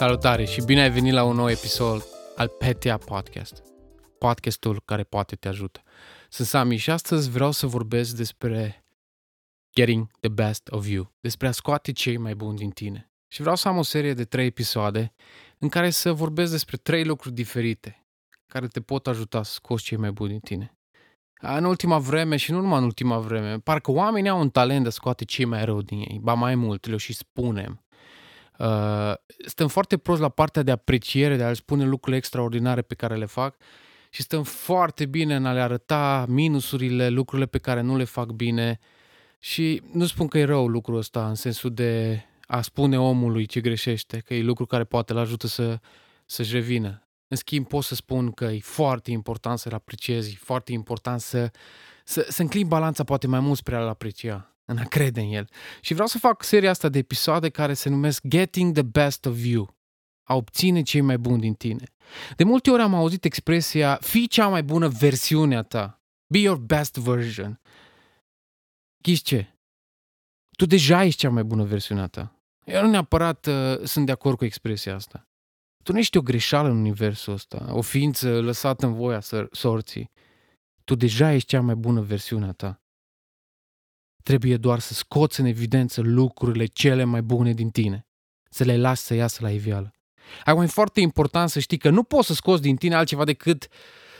Salutare și bine ai venit la un nou episod al PTA Podcast. Podcastul care poate te ajută. Sunt Sami și astăzi vreau să vorbesc despre getting the best of you, despre a scoate cei mai buni din tine. Și vreau să am o serie de trei episoade în care să vorbesc despre trei lucruri diferite care te pot ajuta să scoți cei mai buni din tine. În ultima vreme și nu numai în ultima vreme, parcă oamenii au un talent de a scoate cei mai rău din ei, ba mai mult, le și spunem. Uh, stăm foarte prost la partea de apreciere, de a le spune lucrurile extraordinare pe care le fac și stăm foarte bine în a le arăta minusurile, lucrurile pe care nu le fac bine și nu spun că e rău lucrul ăsta în sensul de a spune omului ce greșește, că e lucru care poate îl ajută să, să-și revină. În schimb, pot să spun că e foarte important să-l apreciezi, foarte important să, să, să înclin balanța poate mai mult spre a-l aprecia, în a crede în el. Și vreau să fac seria asta de episoade care se numesc Getting the Best of You, a obține cei mai buni din tine. De multe ori am auzit expresia, fii cea mai bună versiune a ta, be your best version. Ghiți ce? Tu deja ești cea mai bună versiune a ta. Eu nu neapărat uh, sunt de acord cu expresia asta. Tu nu ești o greșeală în universul ăsta, o ființă lăsată în voia sorții. Tu deja ești cea mai bună versiune a ta. Trebuie doar să scoți în evidență lucrurile cele mai bune din tine, să le lași să iasă la iveală. Acum e foarte important să știi că nu poți să scoți din tine altceva decât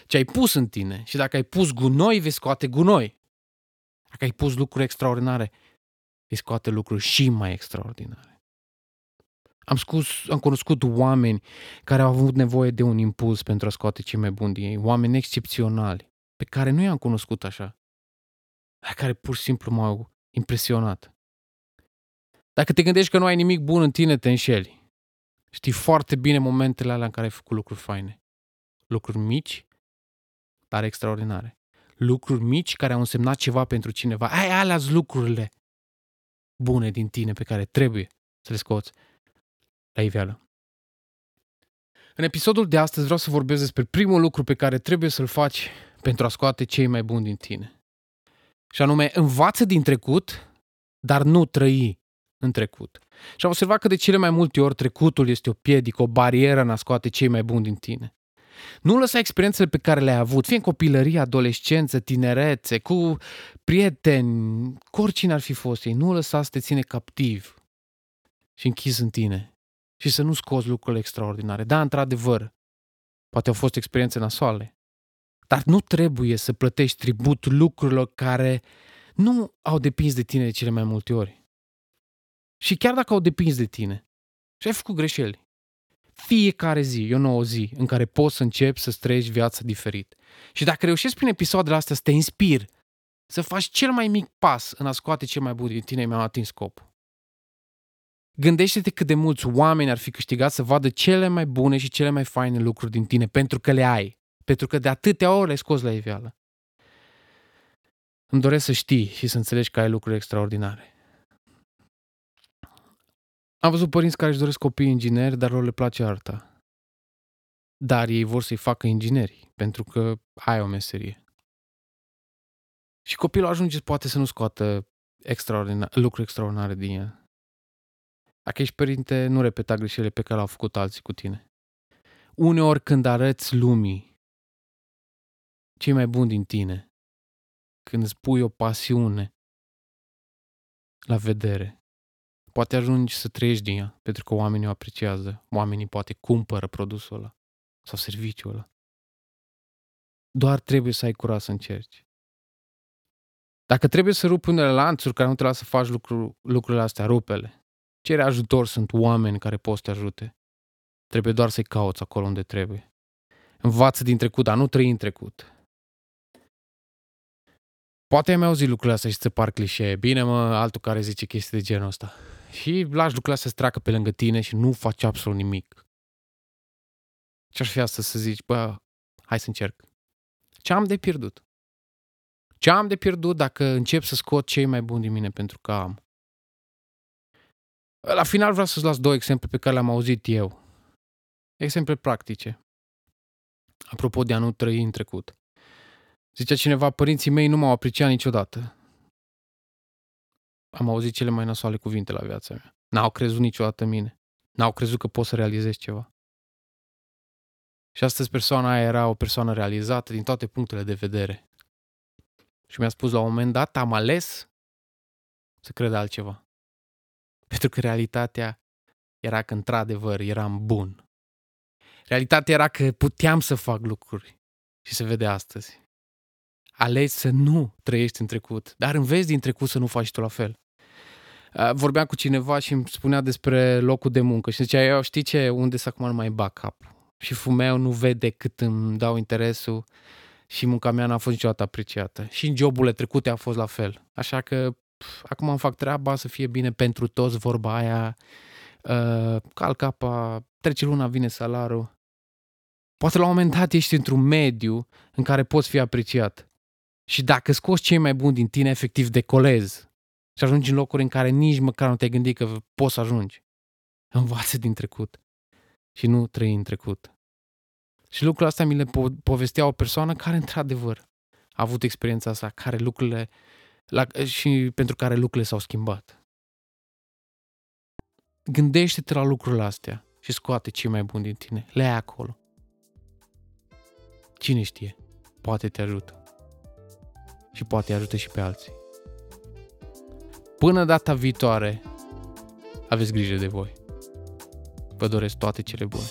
ce ai pus în tine. Și dacă ai pus gunoi, vei scoate gunoi. Dacă ai pus lucruri extraordinare, vei scoate lucruri și mai extraordinare. Am, scus, am cunoscut oameni care au avut nevoie de un impuls pentru a scoate cei mai buni din ei, oameni excepționali, pe care nu i-am cunoscut așa, care pur și simplu m-au impresionat. Dacă te gândești că nu ai nimic bun în tine, te înșeli. Știi foarte bine momentele alea în care ai făcut lucruri faine. Lucruri mici, dar extraordinare. Lucruri mici care au însemnat ceva pentru cineva. Ai alea lucrurile bune din tine pe care trebuie să le scoți la iveală. În episodul de astăzi vreau să vorbesc despre primul lucru pe care trebuie să-l faci pentru a scoate cei mai buni din tine. Și anume, învață din trecut, dar nu trăi în trecut. Și am observat că de cele mai multe ori trecutul este o piedică, o barieră în a scoate cei mai buni din tine. Nu lăsa experiențele pe care le-ai avut, fie în copilărie, adolescență, tinerețe, cu prieteni, cu oricine ar fi fost ei, nu lăsa să te ține captiv și închis în tine și să nu scoți lucrurile extraordinare. Da, într-adevăr, poate au fost experiențe nasoale, dar nu trebuie să plătești tribut lucrurilor care nu au depins de tine de cele mai multe ori. Și chiar dacă au depins de tine și ai făcut greșeli, fiecare zi e o nouă zi în care poți să începi să trăiești viața diferit. Și dacă reușești prin episoadele astea să te inspiri, să faci cel mai mic pas în a scoate cel mai bun din tine, mi-am atins scopul. Gândește-te cât de mulți oameni ar fi câștigat să vadă cele mai bune și cele mai faine lucruri din tine, pentru că le ai. Pentru că de atâtea ori le-ai scos la iveală. Îmi doresc să știi și să înțelegi că ai lucruri extraordinare. Am văzut părinți care își doresc copii ingineri, dar lor le place arta. Dar ei vor să-i facă ingineri, pentru că ai o meserie. Și copilul ajunge poate să nu scoată extraordinar, lucruri extraordinare din el. Dacă ești părinte, nu repeta greșelile pe care le-au făcut alții cu tine. Uneori când arăți lumii cei mai buni din tine, când îți pui o pasiune la vedere, poate ajungi să trăiești din ea, pentru că oamenii o apreciază, oamenii poate cumpără produsul ăla sau serviciul ăla. Doar trebuie să ai curaj să încerci. Dacă trebuie să rupi unele lanțuri care nu te lasă să faci lucru, lucrurile astea, rupele. Cere ajutor, sunt oameni care pot să te ajute. Trebuie doar să-i cauți acolo unde trebuie. Învață din trecut, dar nu trăi în trecut. Poate ai mai auzit lucrurile astea și ți par clișee. Bine, mă, altul care zice chestii de genul ăsta. Și lași lucrurile astea să treacă pe lângă tine și nu faci absolut nimic. Ce-ar fi asta să zici, bă, hai să încerc. Ce am de pierdut? Ce am de pierdut dacă încep să scot cei mai buni din mine pentru că am? La final vreau să-ți las două exemple pe care le-am auzit eu. Exemple practice. Apropo de a nu trăi în trecut. Zicea cineva, părinții mei nu m-au apreciat niciodată. Am auzit cele mai nasoale cuvinte la viața mea. N-au crezut niciodată în mine. N-au crezut că poți să realizezi ceva. Și astăzi persoana aia era o persoană realizată din toate punctele de vedere. Și mi-a spus la un moment dat, am ales să cred altceva. Pentru că realitatea era că într-adevăr eram bun. Realitatea era că puteam să fac lucruri și se vede astăzi. Alegi să nu trăiești în trecut, dar înveți din trecut să nu faci tu la fel. Vorbeam cu cineva și îmi spunea despre locul de muncă și zicea, eu știi ce, unde să acum nu mai bag cap. Și fumeu nu vede cât îmi dau interesul și munca mea n-a fost niciodată apreciată. Și în joburile trecute a fost la fel. Așa că pf, acum îmi fac treaba să fie bine pentru toți, vorba aia, uh, calc apa, trece luna, vine salarul. Poate la un moment dat ești într-un mediu în care poți fi apreciat. Și dacă scoți cei mai buni din tine, efectiv decolezi și ajungi în locuri în care nici măcar nu te-ai gândit că poți să ajungi. Învață din trecut și nu trăi în trecut. Și lucrul ăsta mi le po- povestea o persoană care, într-adevăr, a avut experiența asta, care lucrurile, la, și pentru care lucrurile s-au schimbat. Gândește-te la lucrurile astea și scoate cei mai buni din tine. Le ai acolo. Cine știe? Poate te ajută. Și poate ajută și pe alții. Până data viitoare, aveți grijă de voi. Vă doresc toate cele bune.